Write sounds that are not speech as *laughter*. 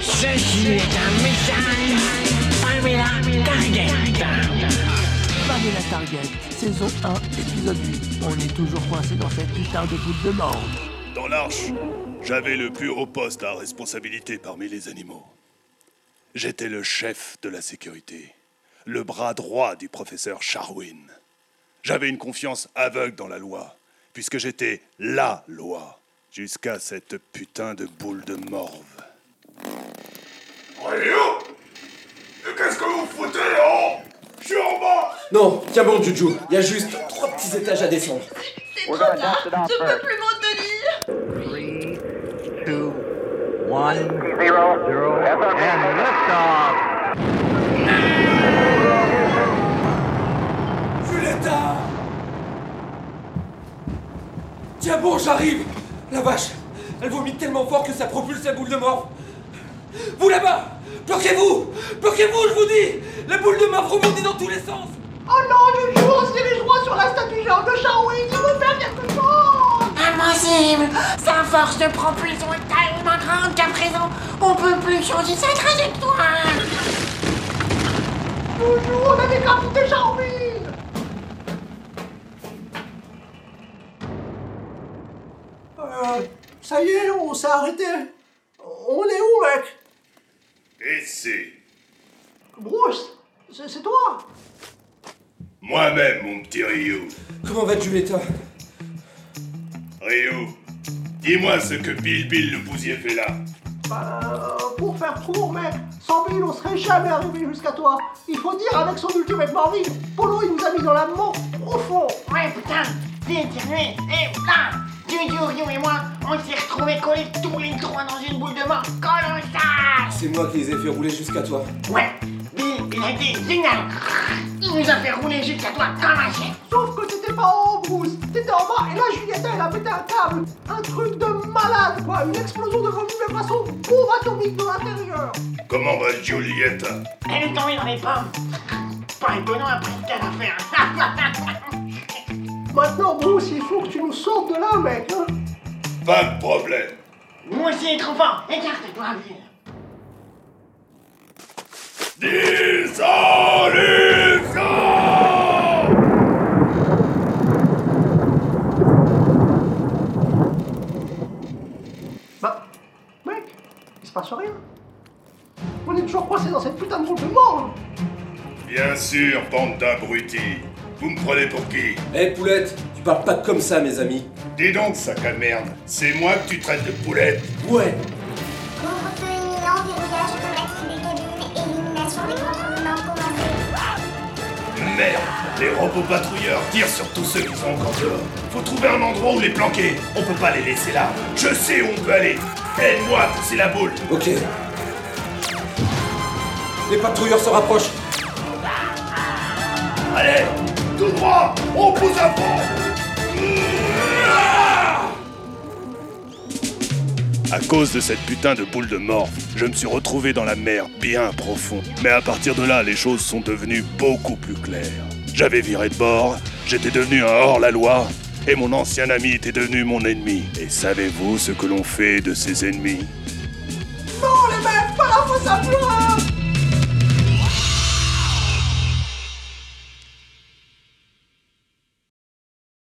Ceci est un message Pamela Target. Pamela Target, saison 1, épisode 8. On est toujours coincé dans cette putain de boule de mort. Dans l'arche, j'avais le plus haut poste à responsabilité parmi les animaux. J'étais le chef de la sécurité, le bras droit du professeur Charwin. J'avais une confiance aveugle dans la loi, puisque j'étais LA loi, jusqu'à cette putain de boule de morve. Rio Qu'est-ce que vous foutez là-haut Je suis en bas Non, tiens bon, Juju, il y a juste trois petits étages à descendre. C'est trop tard, je peux plus m'en tenir. Three, two, one, zero, and liftoff. Violetta Tiens bon, j'arrive La vache Elle vomit tellement fort que ça propulse la boule de mort. Vous là-bas Bloquez-vous Bloquez-vous, je vous dis. La boule de mort rebondit dans tous les sens. Oh non, je joue aussi les droits sur la statue géante de Shaolin, il veut faire quelque chose. Impossible. Sa force de propulsion est tellement grande qu'à présent, on peut plus changer sa trajectoire. Toujours, on a décapité Shaolin Euh, ça y est, on s'est arrêté. On est où, mec? Et c'est Bruce, c'est toi? Moi-même, mon petit Ryu. Comment va Julieta Ryu, dis-moi ce que Bill Bill le Bousier fait là. Euh, pour faire court, mec, sans Bill, on serait jamais arrivé jusqu'à toi. Il faut dire, avec son ultimate Marvin, Polo, il nous a mis dans la mort profond. Ouais, putain T'es éternué Et putain Ryu et moi, on s'est retrouvés collés tous les trois dans une boule de mort colossale C'est moi qui les ai fait rouler jusqu'à toi. Ouais Bill, il a été génial Il nous a fait rouler jusqu'à toi comme un chien Sauf que t'étais pas en haut, Bruce. T'étais en bas, et là, Julietta, elle a pété un câble. Un truc de malade, quoi. Une explosion de vomi, mais façon bombe atomique de l'intérieur. Comment va Julieta Elle est tombée dans les pommes Pas étonnant après ce qu'elle a fait. *laughs* Maintenant, Bruce, il faut que tu nous sortes de là, mec. Hein. Pas de problème. Moi aussi, trop fort Écarte-toi, Bill Dissolution Bah, mec, il se passe rien. On est toujours coincé dans cette putain de boule de mort. Bien sûr, bande d'abrutis. Vous me prenez pour qui Eh poulette, tu parles pas comme ça, mes amis. Dis donc, sac à merde. C'est moi que tu traites de poulette. Ouais. Merde Les robots patrouilleurs tirent sur tous ceux qui sont encore dehors. Faut trouver un endroit où les planquer. On peut pas les laisser là. Je sais où on peut aller. Aide-moi à pousser la boule. Ok. Les patrouilleurs se rapprochent. Allez Tout droit On pousse à fond À cause de cette putain de boule de mort, je me suis retrouvé dans la mer bien profond. Mais à partir de là, les choses sont devenues beaucoup plus claires. J'avais viré de bord, j'étais devenu un hors-la-loi, et mon ancien ami était devenu mon ennemi. Et savez-vous ce que l'on fait de ses ennemis? Non, les mecs, pas la fausse à